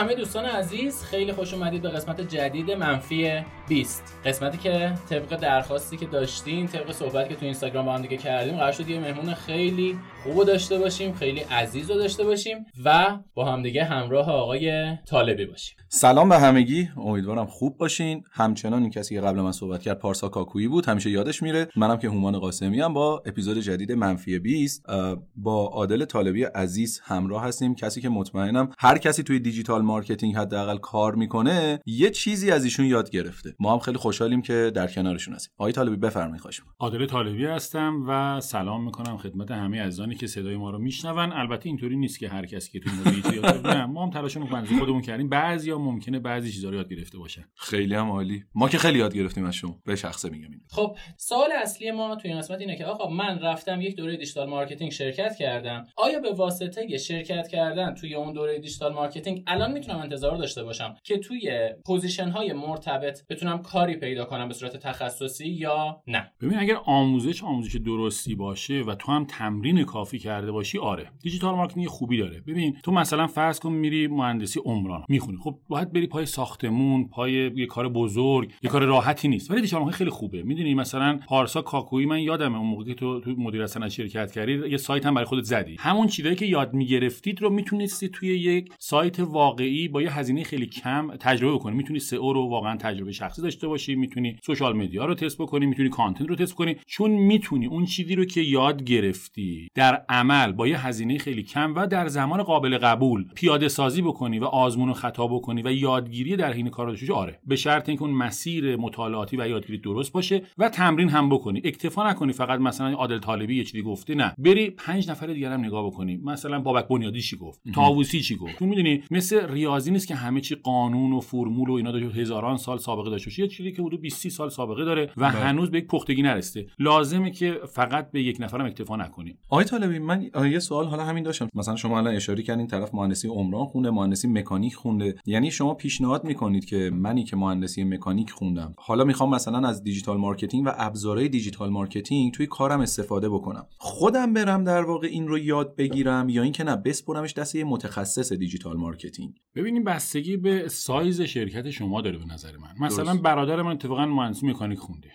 همه دوستان عزیز خیلی خوش اومدید به قسمت جدید منفی 20 قسمتی که طبق درخواستی که داشتین طبق صحبت که تو اینستاگرام با هم دیگه کردیم قرار شد یه مهمون خیلی خوب داشته باشیم خیلی عزیز رو داشته باشیم و با هم دیگه همراه آقای طالبی باشیم. سلام به همگی. امیدوارم خوب باشین. همچنان این کسی که قبل من صحبت کرد پارسا کاکویی بود. همیشه یادش میره. منم که هومان قاسمی هم با اپیزود جدید منفی 20 با عادل طالبی عزیز همراه هستیم. کسی که مطمئنم هر کسی توی digital marketing حداقل کار می‌کنه یه چیزی از ایشون یاد گرفته. ما هم خیلی خوشحالیم که در کنارشون هستیم. آقای طالبی بفرمایید خواهش عادل طالبی هستم و سلام می‌کنم خدمت همه عزیزانی که صدای ما رو میشنون. البته اینطوری نیست که هر کسی که تو یاد ما هم تلاش خودمون کردیم. بعضیا ممکنه بعضی چیزا رو یاد گرفته باشن. خیلی هم عالی. ما که خیلی یاد گرفتیم از شما. به شخصه میگم خب سوال اصلی ما تو این قسمت اینه که آقا من رفتم یک دوره digital marketing شرکت کردم. آیا به واسطه شرکت کردن توی اون دوره digital marketing الان می‌تونم انتظار داشته باشم که توی position های مرتبط بتونم کاری پیدا کنم به صورت تخصصی یا نه؟ ببین اگر آموزش آموزش درستی باشه و تو هم تمرین کافی کرده باشی آره. digital marketing خوبی داره. ببین تو مثلا فرض کن میری مهندسی عمران می‌خونی. خب باید بری پای ساختمون پای یه کار بزرگ یه کار راحتی نیست. ولی دیجیتال خیلی خوبه. می‌دونی مثلا پارسا کاکویی من یادمه اون موقعی تو تو مدیر صنعت شرکت کردی یه سایت هم برای خودت زدی. همون چیزایی که یاد می‌گرفتید رو می‌تونستی توی یک سایت واقعی با یه هزینه خیلی کم تجربه کنی. می‌تونی سئو رو واقعا تجربه شخصی داشته باشی. می‌تونی سوشال مدیا رو تست بکنی می‌تونی کانتنت رو تست کنی چون می‌تونی اون چیزی رو که یاد گرفتی در عمل با یه هزینه خیلی کم و در زمان قابل قبول پیاده سازی بکنی و آزمون و خطا بکنی و یادگیری در حین کار داشته آره. به شرط اینکه اون مسیر مطالعاتی و یادگیری درست باشه و تمرین هم بکنی. اکتفا نکنی فقط مثلا عادل طالبی یه چیزی گفته نه. بری پنج نفر دیگر هم نگاه بکنی. مثلا بابک بنیادی چی گفت؟ تاووسی چی گفت؟ تو می‌دونی مثل ریاضی نیست که همه چی قانون و فرمول و اینا داشته هزاران سال سابقه داشته باشه. یه چیزی که حدود 20 سال سابقه داره و بله. هنوز به یک پختگی نرسیده. لازمه که فقط به یک نفرم اکتفا نکنی آقای طالبی من یه سوال حالا همین داشتم. مثلا شما الان اشاره کردین طرف مهندسی عمران خونده مهندسی مکانیک خونده. یعنی شما پیشنهاد می‌کنید که منی که مهندسی مکانیک خوندم. حالا می‌خوام مثلا از digital marketing و ابزارهای digital marketing توی کارم استفاده بکنم. خودم برم در واقع این رو یاد بگیرم یا اینکه نه بسپرمش دست یه متخصص digital marketing. ببینیم بستگی به سایز شرکت شما داره به نظر من. مثلا برادر من اتفاقا مهندسی مکانیک خونده.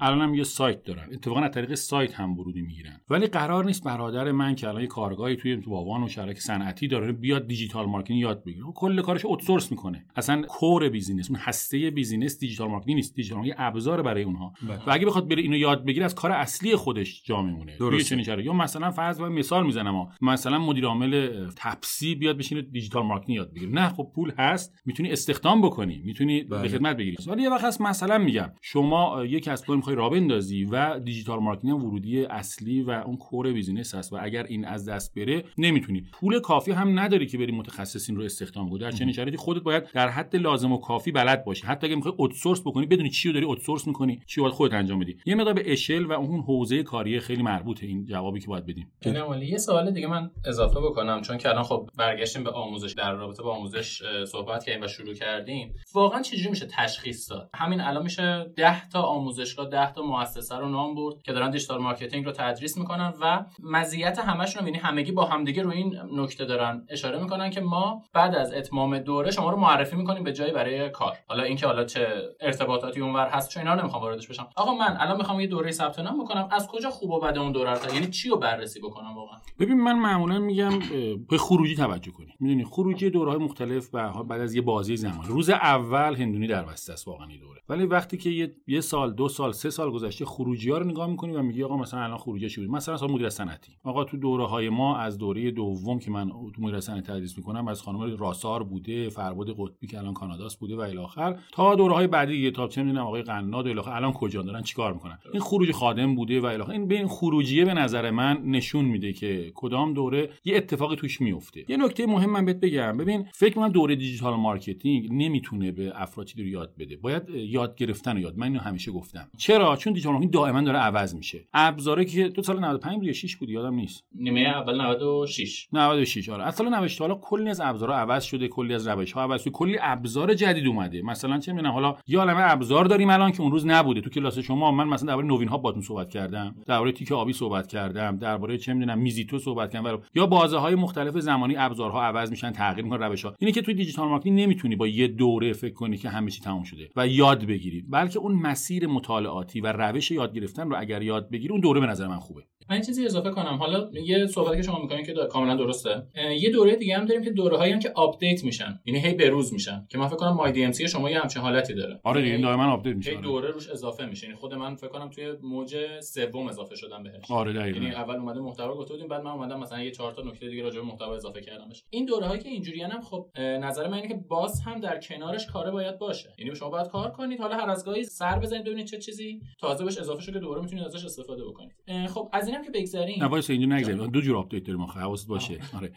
الان هم یه سایت دارن. اتفاقا از طریق سایت هم ورودی می‌گیرن. ولی قرار نیست برادر من که الان یه کارگاهی توی واوان و شرکت صنعتی داره بیاد digital marketing یاد بگیره. کل کارش outsource می‌کنه. اصلا core business اون هسته business digital marketing نیست. digital marketing ابزار برای اونها. بله. و اگه بخواد بره اینو یاد بگیره از کار اصلی خودش جا میمونه. یا مثلا فرض مثال می‌زنم مثلا مدیر عامل تپسی بیاد بشینه digital marketing یاد بگیره. نه خب پول هست. می‌تونی استخدام بکنی. می‌تونی بله. به خدمت بگیری. ولی یه وقت هست مثلا میگم شما یک کسب کار می‌خوای راه بندازی و digital marketing ورودی اصلی و اون core business هست و اگر این از دست بره نمی‌تونی. پول کافی هم نداری که بری متخصصین رو استخدام کنی. در چنین شرایطی خودت باید در حد لازم و کافی بلد باشی. حتی اگه می‌خوای outsource بکنی بدونی چی رو داری outsource می‌کنی چی باید خودت انجام بدی. یه مقدار به اشل و اون حوزه کاری خیلی مربوطه این جوابی که باید بدیم. یه سوال دیگه من اضافه بکنم چون که الان خب برگشتیم به آموزش در رابطه با آموزش صحبت کردیم و شروع کردیم. واقعا چجوری میشه تشخیص داد؟ همین الان میشه 10 تا آموزشگاه 10 تا مؤسسه رو نام برد که دارن digital marketing رو تدریس می‌کنن و مزیت همشون رو یعنی همگی با همدیگه روی این نکته دارن اشاره می‌کنن که ما بعد از اتمام دوره شما رو معرفی می‌کنیم به جای برای کار. حالا اینکه حالا چه ارتباطاتی اونور هست چون اینا نمی‌خوام واردش بشم. آقا من الان می‌خوام یه دوره ثبت نام بکنم. از کجا خوب و اون دوره رو یعنی چی رو بررسی بکنم واقعا؟ ببین من معمولا میگم به خروجی توجه کنید می‌دونی خروجی دوره های مختلف بعد از یه بازی زمان روز اول هندونی در بسته است واقعا دوره. ولی وقتی که یه, سال دو سال سه سال گذشته خروجی ها رو نگاه می‌کنی و میگی آقا مثلا الان خروجی شده مثلا سال مدیر صنعتی. آقا تو دوره های ما از دوره دوم که من تو مدیر صنعتی تدریس می‌کنم از خانم راسار بوده فرباد قطبی که الان کاناداست بوده و الی آخر تا دوره های بعدی یه تا چه می‌دونم آقای قناد و الی الان کجا دارن چیکار می‌کنن؟ این خروج خادم بوده و الی این به این خروجیه به نظر من نشون میده که کدام دوره یه اتفاقی توش میفته یه نکته مهم من بهت بگم. ببین فکر کنم دوره digital marketing نمی‌تونه به افراد رو یاد بده. باید یاد گرفتن و یاد. من اینو همیشه گفتم. چرا؟ چون digital marketing دائما داره عوض میشه. ابزاری که تو سال 95 بود یا 6 بود یادم نیست. نیمه اول 96 96 آره. از سال 98 حالا کلی از ابزارها عوض شده کلی از روش ها عوض شده کلی ابزار جدید اومده. مثلا چه می‌دونم حالا یه عالمه ابزار داریم الان که اون روز نبوده. تو کلاس شما من مثلا درباره نوین هاب باتون صحبت کردم درباره تیک آبی صحبت کردم درباره چه می‌دونم میزیتو صحبت کردم. یا بازه های مختلف زمانی ابزارها عوض میشن تغییر می‌کنه روش ها اینه که توی digital marketing نمی‌تونی با یه دوره فکر کنی که همه چی تموم شده و یاد بگیری بلکه اون مسیر مطالعاتی و روش یاد گرفتن رو اگر یاد بگیری اون دوره به نظر من خوبه. من چیزی اضافه کنم. حالا یه صحبتی که شما می‌کنین که کاملا درسته. یه دوره دیگه هم داریم که دوره هایی که آپدیت میشن. یعنی هی بروز میشن. که من فکر کنم My DMC شما یه همچین حالتی داره. آره دیگه دائما آپدیت میشه. هی دوره روش اضافه میشه. یعنی خود من فکر کنم توی موج سوم اضافه شدم بهش. آره دقیقاً. یعنی اول اومده محتوا گفته بودیم بعد من اومدم مثلا یه چهار تا نکته دیگه راجع به محتوا اضافه کردمش. این دوره هایی که اینجوریان هم خب نظر من اینه که باز هم در کنارش کاره باید باشه. یعنی شما باید کار کنید. حالا هر از گاهی سر بزنید ببینید چه چیزی تازه بهش اضافه شده که دوباره می‌تونید ازش استفاده بکنید. خب از اینم که بگذریم وایسا اینجا نگذریم. دو جور آپدیت داریم آخه. حواست باشه. آره.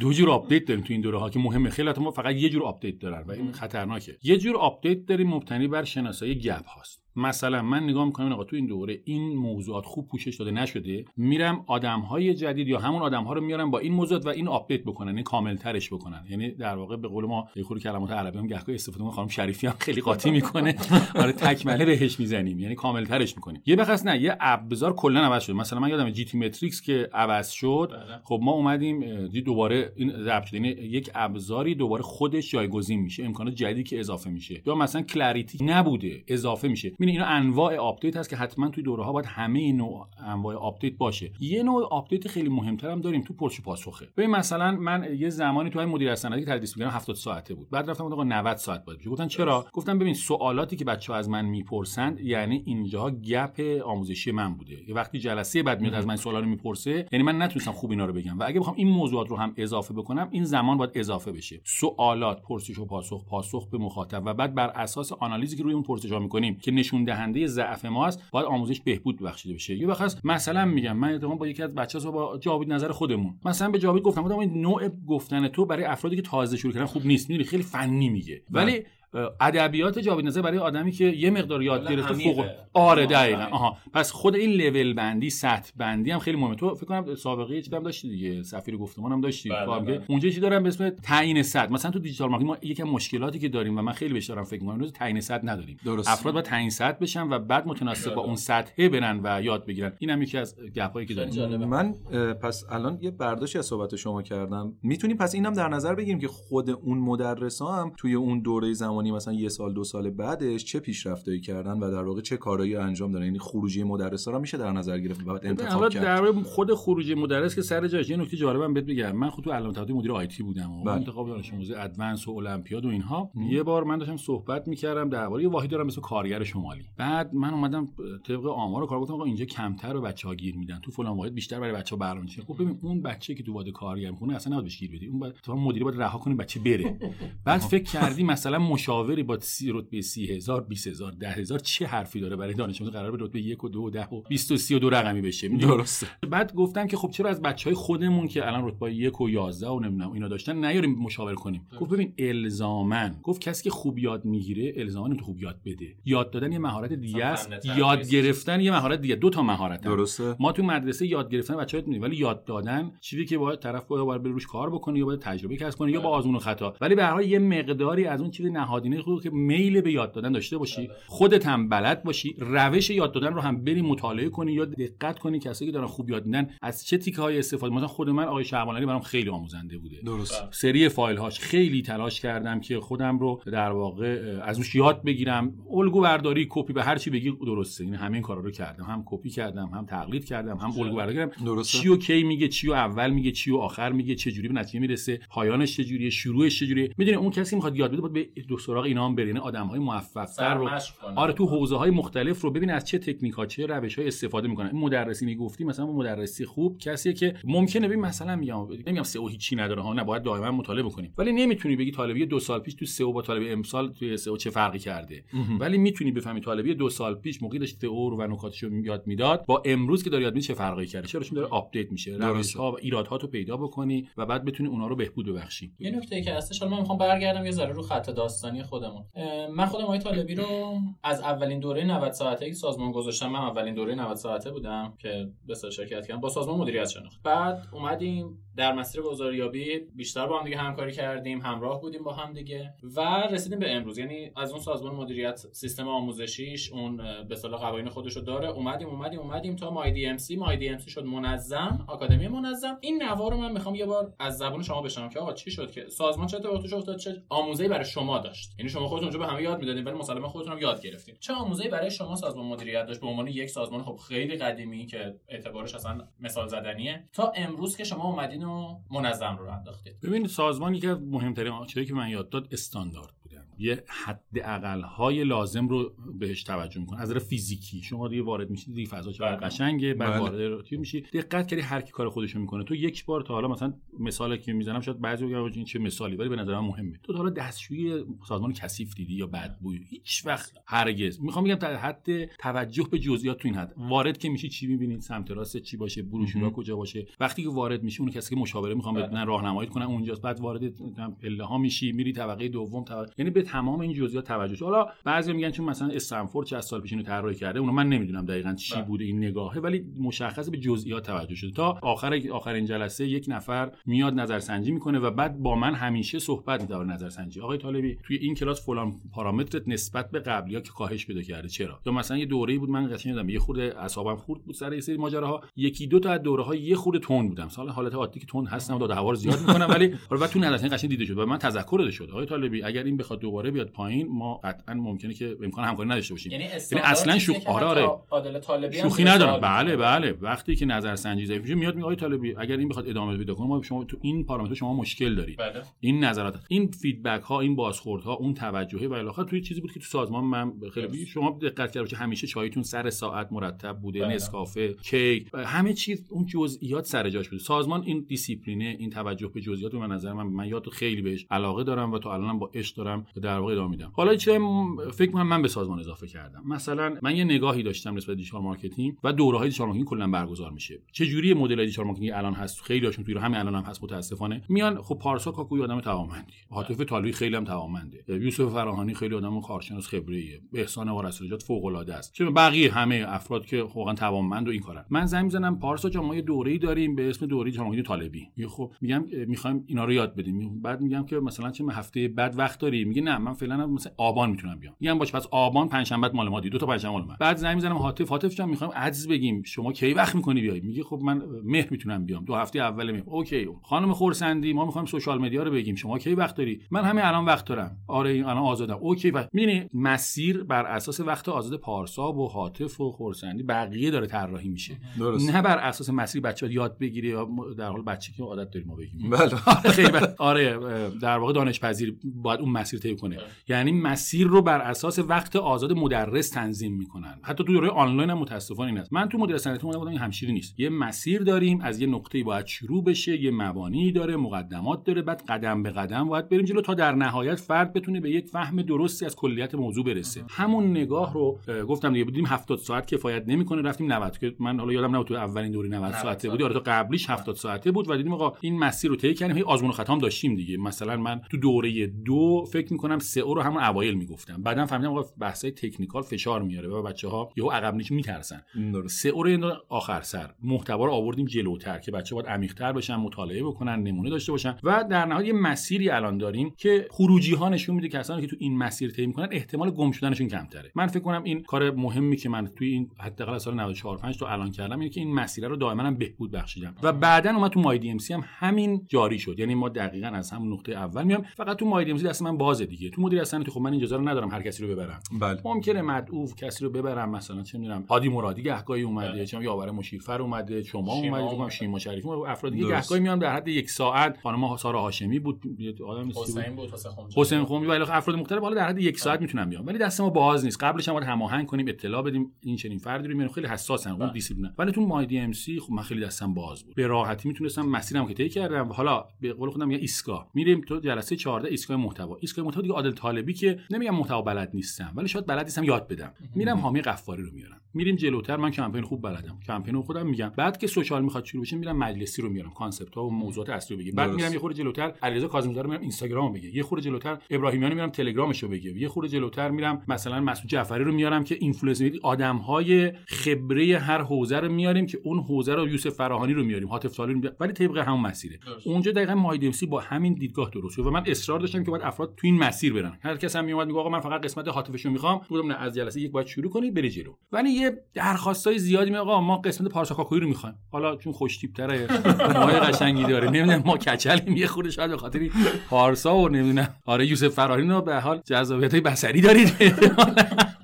دو جور آپدیت داریم تو این دوره ها که مهمه. خیلی ما فقط یه جور آپدیت دارن و این خطرناکه. یه جور آپدیت داریم مبتنی بر شناسایی gap هاست. مثلا من نگاه می‌کنم آقا تو این دوره این موضوعات خوب پوشش داده نشده میرم آدم های جدید یا همون آدم ها رو میارم با این موضوعات و این آپدیت بکنن یعنی کامل ترش بکنن. یعنی در واقع به قول ما یه خورده کلمات عربی هم گهگاه استفاده می‌کنم خانم شریفی هم خیلی قاطی می‌کنه. آره تکمله بهش می‌زنیم یعنی کامل ترش می‌کنیم. یه وقت نه یه ابزار کلا عوض شد مثلا من یادم GTmetrix که عوض شد خب ما اومدیم دوباره این ضبط شد. یعنی یک ابزاری دوباره خودش جایگزین میشه امکانات جدیدی که اضافه میشه. یا مثلا Clarity نبوده اضافه میشه. ببین اینا انواع آپدیت هست که حتما توی دوره ها باید همه نوع انواع آپدیت باشه. یه نوع آپدیت خیلی مهمتر هم داریم تو پرسش پاسخه. ببین مثلا من یه زمانی تو مدیر سندی تدریس می‌کردم 70 ساعته بود. بعد رفتم آقا 90 ساعت باید بشه. گفتن چرا؟ گفتم ببین سوالاتی که بچه‌ها از من می‌پرسند یعنی اینجا gap آموزشی من بوده. یه وقتی جلسه بعد میاد از من سوالا رو می‌پرسه یعنی من نتونستم خوب اینا رو بگم. و اگه بخوام این موضوعات رو هم اضافه بکنم این زمان باید اضافه بشه. سوالات پرسش و پاسخ پاسخ به مخاطب. و بعد بر اساس آنالیزی که روی اون پرسش ها می‌کنیم که نشون دهنده ضعف ما است باید آموزش بهبود بخشیده بشه. یه وقت مثلا میگم من اتفاقا با یکی از بچه‌ها با جاوید نظر خودمون. مثلا به جاوید گفتم گفتم این نوع گفتن تو برای افرادی که تازه شروع کردن خوب نیست می‌دونی خیلی فنی میگه. ولی ادبیات جاوید نظر برای آدمی که یه مقدار یاد گرفته فوق آره دقیقاً. آها. پس خود این لول بندی سطح بندی هم خیلی مهمه. تو فکر کنم سابقه چیزی هم داشتی دیگه. سفیر گفتمان هم داشتی. بله بله. اونجا چیزی دارم به اسم تعیین سطح مثلا تو دیجیتال مارکتینگ ما یکی مشکلاتی که داریم و من خیلی بهش دارم فکر می‌کنم روز تعیین سطح نداریم. درست. افراد با تعیین سطح بشن و بعد متناسب با اون سطح برن و یاد بگیرن. این هم یکی از گپایی که داریم. من پس الان یه برداشتی از صحبت شما کردم. می‌تونیم پس اینم در نظر بگیریم که خود اون مدرسا هم توی اون دوره زمانی مثلا یه سال دو سال بعدش چه پیشرفتایی کردن و در واقع چه کارهایی انجام دادن؟ یعنی خروجی مدرسا رو میشه در نظر گرفت بعد انتخاب کرد؟ در خود خروجی مدرس که سر جاش یه نکته جالبم بهت بگم. من خود تو علامت تحصیل مدیر آیتی بودم و بله. انتخاب دانش آموزی ادوانس و المپیاد و اینها. یه بار من داشتم صحبت می‌کردم درباره یه واحد دارم مثل کارگر شمالی. بعد من اومدم طبق آمار کار گفتم آقا اینجا کمتر به بچه‌ها گیر میدن. تو فلان واحد بیشتر برای بچه‌ها برنامه‌ریزی خب ببین اون بچه که تو واحد کارگر می‌خونه اصلا نباید بهش گیر بدی. اون باید تو مدیر باید رها کنی بچه بره. بعد فکر کردی مثلا مشاوری با سی رتبه 30000 20000 10000 چه حرفی داره برای دانش آموز قرار به رتبه 1 و 2 و 10 و 20 و 30 و 2 رقمی بشه؟ درسته. بعد گفتم که خب چرا از بچهای خودمون که الان رتبه 1 و 11 و نمی‌دونم اینا داشتن نیاریم مشاوره کنیم؟ گفت ببین الزامن گفت کسی که خوب یاد می‌گیره الزاما تو خوب یاد بده. یاد دادن یه مهارت دیگه است. یاد. گرفتن یه مهارت دیگه. دو تا مهارت درسته. ما تو مدرسه یاد گرفتن بچه‌ها می‌دونیم ولی یاد دادن چیزی که باید طرف باید باید بره روش کار بکنه یا باید تجربه کسب کنه یا با آزمون و خطا. ولی به هر حال یه مقداری از اون چیز نهادینه خود که میل به یاد دادن داشته باشی خودت هم بلد باشی روش یاد دادن رو هم بری مطالعه کنی یا دقت کنی کسایی که دارن خوب یاد میدن از چه تیکه های استفاده مثلا خود من آقای شعبانی برام خیلی آموزنده بوده. درست. سری فایل هاش خیلی تلاش کردم که خودم رو در واقع از اونش یاد بگیرم. الگو برداری کپی به هر چی بگی درسته. این همین کارا رو کردم. هم کپی کردم هم تقلید کردم هم الگو برداری کردم. درسته. چی و کی میگه چی و اول میگه چی و آخر میگه چه جوری به نتیجه می‌رسه پایانش چه جوریه شروعش چه جوریه می‌دونی اون کسی می‌خواد یاد بده باید بدو سراغ اینا هم بره یعنی آدم‌های موفق‌تر رو. آره تو حوزه های مختلف رو ببین از چه تکنیک ها چه روش های استفاده می‌کنن این مدرسی می‌گفتی مثلا مدرسی خوب کسیه که ممکنه ببین مثلا میگم نمیگم سئو هیچی نداره ها نه باید دائما مطالعه بکنیم ولی نمی‌تونی بگی طالبی دو سال پیش تو سئو با طالب امسال توی سئو چه فرقی کرده. ولی می‌تونی بفهمی طالبی دو سال پیش موقعی داشت سئو رو و نکاتش رو یاد می‌داد. با امروز که داره یاد چه فرقی کرده؟ چرا؟ چون داره update میشه. روش ها و ایرادها رو پیدا بکنی و بعد بتونی اونا رو بهبود ببخشی. یه نکته که هستش حالا من می‌خوام برگردم یه ذره رو خط داستانی. خودمون. اه، من خودم آقای طالبی رو از اولین دوره 90 ساعته که سازمان گذاشتم. من اولین دوره 90 ساعته بودم که به شرکت کردم. با سازمان مدیریت شناخت. بعد اومدیم در مسیر بازاریابی بیشتر با هم دیگه همکاری کردیم. همراه بودیم با هم دیگه. و رسیدیم به امروز. یعنی از اون سازمان مدیریت سیستم آموزشیش اون به اصطلاح قوانین خودش رو داره. اومدیم اومدیم اومدیم تا مای دی ام سی. مای دی ام سی شد منظم. آکادمی منظم. این نوا رو من می‌خوام یه بار از زبون شما بشنوم که آقا چی شد که سازمان چه اتفاقی افتاد؟ چه آموزه‌ای برای شما داشت؟ یعنی شما خودتون اونجا به همه یاد می‌دادین ولی مسلما خودتون هم یاد گرفتین. چه آموزه‌ای برای شما سازمان مدیریت داشت؟ به عنوان یک سازمان خب خیلی قدیمی که اعتبارش اصلا مثال زدنیه. تا امروز که شما اومدین و منظم رو انداختید ببینید سازمانی که مهمترین چیزی که من یاد داد استاندارد یه حد اقل های لازم رو بهش توجه می‌کنه. از فیزیکی شما دیگه وارد میشید دیگه فضا چقدر بله. قشنگه بعد بله. وارد میشی؟ دقت کردی هر کی کار خودش می‌کنه. تو یک بار تا حالا مثلا مثالی که می‌زنم شاید بعضی بگن این چه مثالی ولی به نظر من مهمه. تو تا حالا دستشویی سازمان کثیف دیدی یا بدبوی هیچ وقت هرگز. می‌خوام بگم در حد توجه به جزئیات تو این حد. وارد که میشی چی می‌بینید سمت راست چی باشه؟ بروشورا کجا باشه؟ وقتی که وارد میشی اون کسی که مشاوره می‌خوام بله. بدن راهنمایی کنن اونجاست. بعد وارد پله ها میشی میری طبقه دوم طبقه یعنی به تمام این جزئیات توجه شد. حالا بعضی میگن چون مثلا استنفورد چه از سال پیش اینو طراحی کرده اونو من نمی‌دونم دقیقا چی بله. بوده این نگاهه ولی مشخص به جزئیات توجه شده. تا آخر آخرین جلسه یک نفر میاد نظرسنجی می‌کنه و بعد با من همیشه صحبت میده نظرسنجی. آقای طالبی توی این کلاس فلان پارامترت نسبت به قبلی که کاهش پیدا کرده چرا؟ یا مثلا یه دوره‌ای بود من قشنگ دیدم یه خورده اعصابم خورد بود سر یه سری ماجراها. یکی دو تا از دوره‌ها یه خورده تون بودم. سال حالت عادی که تون هستم داد هوا زیاد می‌کنم ولی و تو نظرسنجی قشنگ دیده شد و من تذکر داده شد. آقای طالبی اگر این بخواد دوباره بیاد پایین ما قطعا ممکنه که امکان همکاری نداشته باشیم. یعنی, یعنی اصلا شوخ آره. آره شوخی ندارم. بله بله. وقتی که نظر سنجی ضعیف میشه میاد میگه طالبی اگر این بخواد ادامه پیدا کنه ما شما تو این پارامتر شما مشکل دارید. بله. این نظرات این feedback ها این بازخورد ها اون توجهه و الی توی چیزی بود که تو سازمان من خیلی شما دقت که همیشه چایتون سر ساعت مرتب بوده بله. نسکافه کیک همه چیز اون جزئیات سر جاش بوده. سازمان این دیسیپلینه این توجه به جزئیات به نظر من من یاد خیلی بهش علاقه دارم و تو الانم با عشق دارم. در واقع ادامه میدم. حالا چه فکر کنم من به سازمان اضافه کردم. مثلا من یه نگاهی داشتم نسبت به دیجیتال مارکتینگ و دوره های دیجیتال مارکتینگ کلا برگزار میشه. چه جوری مدل دیجیتال مارکتینگ الان هست؟ خیلی هاشون توی همین الان هم هست متاسفانه. میان خب پارسا کاکوی آدم توانمندی. هاتف طالبی خیلی هم توانمنده. یوسف فراهانی خیلی آدم کارشناس خبره ایه احسان وارث فوق العاده است. چه بقیه همه افراد که واقعا توانمند و این کارن. من زنگ می‌زنم پارسا جان ما یه دوره‌ای داریم به اسم دوره دیجیتال مارکتینگ طالبی. خب میگم می‌خوایم اینا رو یاد بدیم. بعد میگم که مثلا چه هفته بعد وقت داری؟ میگه نه من فعلا مثلا آبان می‌تونم بیام. میگم باشه پس آبان پنجشنبه مال ما دو تا پنجشنبه مال من. بعد زنگ می‌زنم هاتف هاتف جان می‌خوایم ads بگیم. شما کی وقت می‌کنی بیای؟ میگه خب من مهر می‌تونم بیام. دو هفته اول مهر. اوکی. خانم خورسندی ما می‌خوایم social media رو بگیم. شما کی وقت داری؟ من همین الان وقت دارم. آره الان آزادم. OK و می‌بینی مسیر بر اساس وقت آزاد پارسا و هاتف و خورسندی بقیه داره طراحی میشه. درست. نه بر اساس مسیر بچه یاد بگیره یا در حال بچه که عادت داریم ما بگیم. بله. خیلی آره در واقع دانش پذیر باید اون مسیر طی کنه یعنی مسیر رو بر اساس وقت آزاد مدرس تنظیم می‌کنن. حتی تو دوره آنلاین هم متاسفانه این است. من تو مدیر صنعتی اومدم این همچین چیزی نیست. یه مسیر داریم از یه نقطه‌ای باید شروع بشه یه مبانی داره مقدمات داره بعد قدم به قدم باید بریم جلو تا در نهایت فرد بتونه به یک فهم درستی از کلیت موضوع برسه. همون نگاه رو گفتم دیگه بودیم 70 ساعت کفایت نمی‌کنه رفتیم 90 که من حالا یادم نمیاد تو اولین دوره 90 ساعته بود آره تو قبلیش 70 ساعته بود و دیدیم آقا این مسیر رو طی کردیم هی آزمون و خطا داشتیم دیگه. مثلا من تو دوره دو فکر می‌کنم سه رو همون اوایل می‌گفتم. بعدم فهمیدم آقا بحثای تکنیکال فشار میاره و بچه ها یهو عقب نشین میترسن. سه اور آخر سر. محتوا رو آوردیم جلوتر که بچه باید عمیق‌تر بشن مطالعه بکنن نمونه داشته باشن و در نهایت یه مسیری الان داریم که خروجی ها نشون میده کسانی که تو این مسیر طی می‌کنن احتمال گم شدنشون کمتره. من فکر کنم این کار مهمی که من توی این حداقل سال 94 5 تا الان کردم اینه که این مسیر رو دائما هم بهبود بخشیدم. و بعدا اومد تو مای دی ام سی هم همین جاری شد. یعنی ما دقیقا از همون نقطه اول میام. فقط تو مای DMC دست من بازه دیگه. تو مدیر اصلا خب من اجازه رو ندارم هر کسی رو ببرم. بله. ممکنه مدعو کسی رو ببرم مثلا چه می‌دونم هادی مرادی گهگاهی اومده بله. چه یاور مشیفر اومده شما اومده. تو شیما شریفی افراد دیگه گهگاهی میان در حد یک ساعت. خانم سارا هاشمی بود آدم حسین بود حسین خومی ولی افراد مختلف حالا در حد یک ساعت می‌تونم بیام ولی دست ما باز نیست. قبلش هم باید هماهنگ کنیم اطلاع بدیم این چنین فردی رو میانو خیلی حساسن اون بله. دیسیپلین ولی تو My DMC خب من خیلی دستم باز بود. به راحتی می‌تونستم مسیرم که طی کردم. حالا به قول خودم یه ایستگاه میریم تو جلسه 14 ایستگاه محتوا. ایستگاه محتوا دیگه عادل طالبی که نمیگم محتوا بلد نیستم ولی شاید بلد نیستم یاد بدم. میرم حامی قفاری رو میارم. میریم جلوتر من کمپین خوب بلدم. کمپین خودم میگم. بعد که social می‌خواد شروع بشه میرم مجلسی رو میارم. concept ها و موضوعات اصلی رو بگم بعد میرم یه خورده جلوتر علیرضا کاظمی رو میرم اینستاگرام بگه یه خورده جلوتر ابراهیمیان میرم تلگرامش رو بگه یه خورده جلوتر میرم مثلا مسعود جعفری رو میارم که اینفلوئنسر آدم های خبره هر حوزه رو میاریم که اون حوزه رو یوسف فراهانی رو میاریم. هاتف سالی رو ولی طبق همون مسیره. اونجا دقیقا باید با همین دیدگاه درست و من اصرار داشتم که باید افراد تو این مسیر برن. هر کس هم میومد میگه آقا من فقط قسمت هاتفش رو می‌خوام نه از جلسه یک باید شروع کنی بری جلو. ولی یه درخواستای زیادی میگه آقا ما قسمت پارسا کاکوی رو می‌خوایم. حالا چون خوش تیپ تره ماه قشنگی داره نمی‌دونم ما کچلیم یه خورده شاید به خاطر پارسا و نمی‌دونم. آره یوسف فراری رو به حال جذابیت بصری دارید.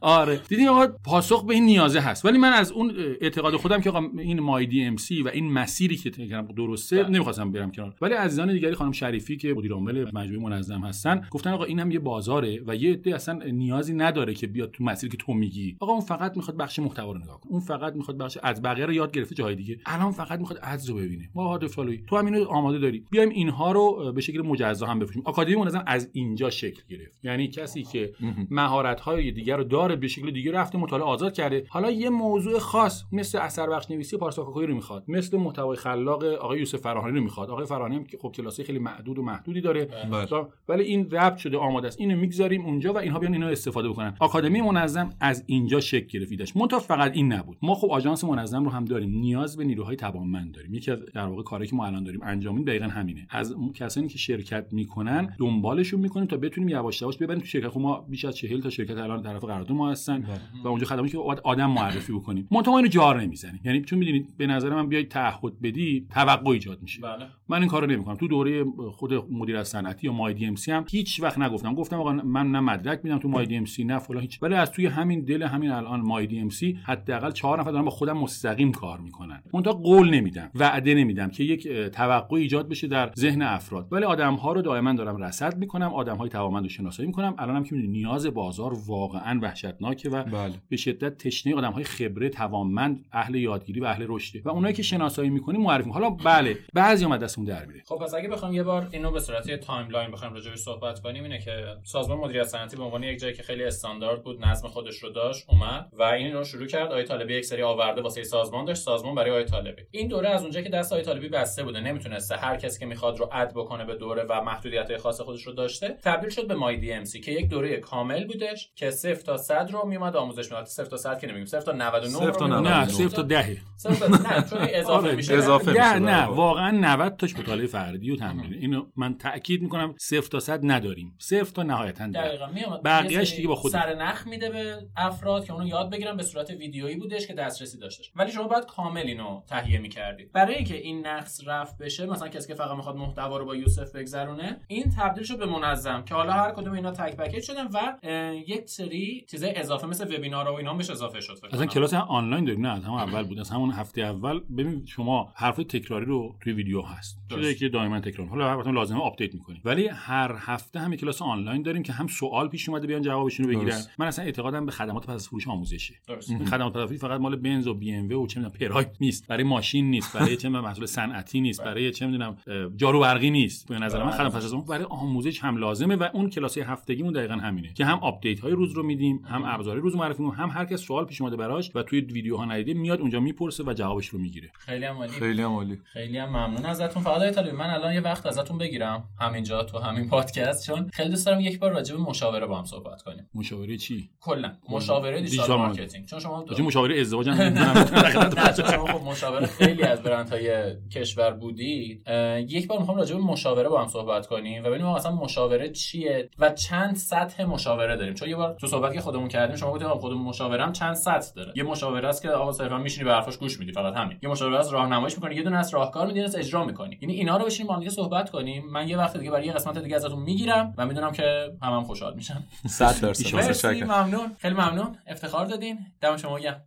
آره. دیدیم آقا پاسخ به این نیازه هست. ولی من از اون اعتقاد خودم که آقا این مای دی ام سی و این مسیری که درسته بله. نمی‌خواستم برم کنار. ولی عزیزان دیگری خانم شریفی که مدیر عامل مجموعه منظم هستن گفتن آقا اینم یه بازاره و یه عده اصلا نیازی نداره که بیاد تو مسیری که تو میگی. آقا اون فقط می‌خواد بخش محتوا رو نگاه کنه. اون فقط می‌خواد بخش از بقیه رو یاد گرفته جای دیگه. الان فقط می‌خواد ادز رو ببینه. ما هادف فالوی. تو هم اینو آماده داری. بیایم اینها رو به شکل مجزا هم بفروشیم. آکادمی منظم از اینجا شکل گرفت. یعنی کسی که مهارت های دیگر رو داره به شکل دیگه رفته مطالعه آزاد کرده. حالا یه موضوع خاص مثل اثر بخش نویسی پارسا رو می‌خواد مثل محتوای خلاق آقای یوسف فراهانی رو می‌خواد. آقای فراهانی هم که خب کلاسی خیلی محدود و محدودی داره. بله. ولی این ربط شده آماده است. اینو می‌گذاریم اونجا و اینها بیان اینو استفاده بکنن. آکادمی منظم از اینجا شکل گرفتیدش منتها فقط این نبود. ما خب آژانس منظم رو هم داریم. نیاز به نیروهای توانمند داریم. یکی از در واقع کاری که ما الان داریم انجام دقیقا همینه. از کسانی که شرکت می‌کنن دنبالشون می‌کنیم تا بتونیم یواش یواش ببریم تو شرکت. خب ما بیش از 40 تا شرکت الان طرف قرارداد ما هستن بله. و اونجا خدماتی که آدم معرفی بکنیم. منتها اینو جار نمی‌زنیم. یعنی چون می‌دونید به نظر من بیاید تعهد بدی توقع ایجاد میشه. بله. من این کارو نمی‌کنم. تو دوره خود مدیر صنعتی یا مای دی ام سی هم هیچ وقت نگفتم. گفتم آقا من نه مدرک میدم تو مای دی ام سی نه فلان هیچ. ولی از توی همین دل همین الان مای دی ام سی حداقل چهار نفر دارن با خودم مستقیم کار می‌کنن. منتها قول نمیدم وعده نمیدم که یک توقع ایجاد بشه در ذهن افراد. ولی آدم ها رو دائما دارم رصد می‌کنم آدم های توانمند رو شناسایی می‌کنم. الانم که نیاز بازار واقعا وحشتناکه و بله. به شدت تشنه آدم های خبره توانمند اهل یادگیری و اهل رشد. و اونایی که شناسایی می‌کنیم معرفی حالا بله بعضی اومد دستمون در میره. خب پس اگه بخوام یه بار اینو به صورت timeline بخوام راجع صحبت کنیم اینه که سازمان مدیریت صنعتی به عنوان یک جایی که خیلی استاندارد بود نظم خودش رو داشت اومد و این رو شروع کرد. آقای طالبی یک سری آورده واسه سازمان داشت سازمان برای آقای طالبی. این دوره از اونجا که دست آقای طالبی بسته بوده نمی‌تونسته هر کسی که می‌خواد رو add بکنه به دوره و محدودیت خاص خودش رو داشته تبدیل شد به My DMC که یک دوره کامل بودش که 0 تا 100 رو میومد آموزش می‌داد. 0 تا 100 که نمیگیم. 0 تا 99 رو نه 0 تا 10 نه چون اضافه آره، میشه. اضافه میشه نه. واقعا 90 تاش مطالعه فردی و تمرین اینو من تاکید می‌کنم 0 تا 100 نداریم. 0 تا نهایتا دقیقاً. میاد بقیه‌اش دیگه با خود سر نخ میده به افراد که اونو یاد بگیرن به صورت ویدیویی بودش که دسترسی داشتش. ولی شما باید کامل اینو تهیه می‌کردید برای اینکه این نقص رفع بشه مثلا کسی که فقط می‌خواد محتوا رو با یوسف بگذرونه این تبدیل شد به منظم که حالا هر کدوم اینا تک پکیج شدن و یک سری چیزای اضافه مثل وبینار و اینا بهش اضافه شد اصلا کلاس آنلاین داریم نه؟ از همون اول بود. از همون هفته اول ببین شما حرف تکراری رو توی ویدیو هست. چیزی که دائما تکرار. حالا هر وقت لازمه update می‌کنیم. ولی هر هفته هم کلاس آنلاین داریم که هم سوال پیش اومده بیان جوابشون رو بگیرن من اصلا اعتقادم به خدمات پس از فروش آموزشی این خدمات پس از فقط مال بنز و بی ام و چه می‌دونم پراید نیست. برای ماشین نیست. برای چه محصول صنعتی نیست. برای چه می‌دونم جارو برقی نیست. به نظر من خدمات پس از برای آموزش هم لازمه و اون کلاس هفتگیمون دقیقا همینه که هم update های روز رو میدیم هم ابزاری روز معرفی می‌کنیم هم هر کس سوال پیش اومده براش و توی ویدیوها ندیده میاد اونجا می‌پرسه و جوابش رو می‌گیره. خیلی هم عالی. خیلی هم عالی. خیلی هم ممنون ازتون. فقط طالبی من الان یه وقت ازتون بگیرم. همینجا تو همین پادکست چون خیلی دوست دارم یک بار راجع به مشاوره با هم صحبت کنیم. مشاوره چی؟ کلا. مشاوره digital marketing. چون شما دو... مشاوره ازدواج هم نه چون شما خب مشاوره خیلی از برندهای کشور بودید. یک بار می‌خوام راجع به مشاوره با هم صحبت کنیم و ببینیم اصلا مشاوره چیه و چند سطح مشاوره داریم. چون یه بار تو صحبتی که خودمون کردیم شما گفتید خودمون مشاوره هم چند سطح داره؟ یه مشاوره است که آقا صرفا میشینی به حرفاش گوش میدی فقط همین. یه مشاوره است راهنماییش می‌کنی یه دونه از راهکار میدی اجرا می‌کنی. یعنی اینا رو بشینیم با هم صحبت کنیم. من یه وقت دیگه برای یه قسمت دیگه ازتون می‌گیرم و می‌دونم که همه هم خوشحال میشن. 100 درصد. ممنون. خیلی ممنون. افتخار دادین. دم شما گرم.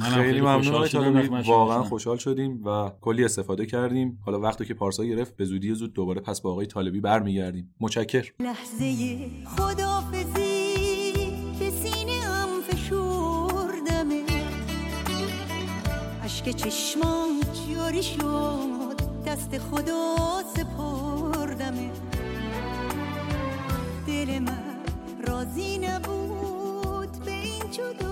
خیلی ممنون. واقعا خوشحال شدیم و کلی استفاده کردیم. حالا وقتی که پارسا گرفت به زودی زود دوباره پس با آقای طالبی برمیگردیم. متشکر لحظه خدافزی اشک چشمان جاری شد دست خدا سپردم دل من راضی نبود به این چود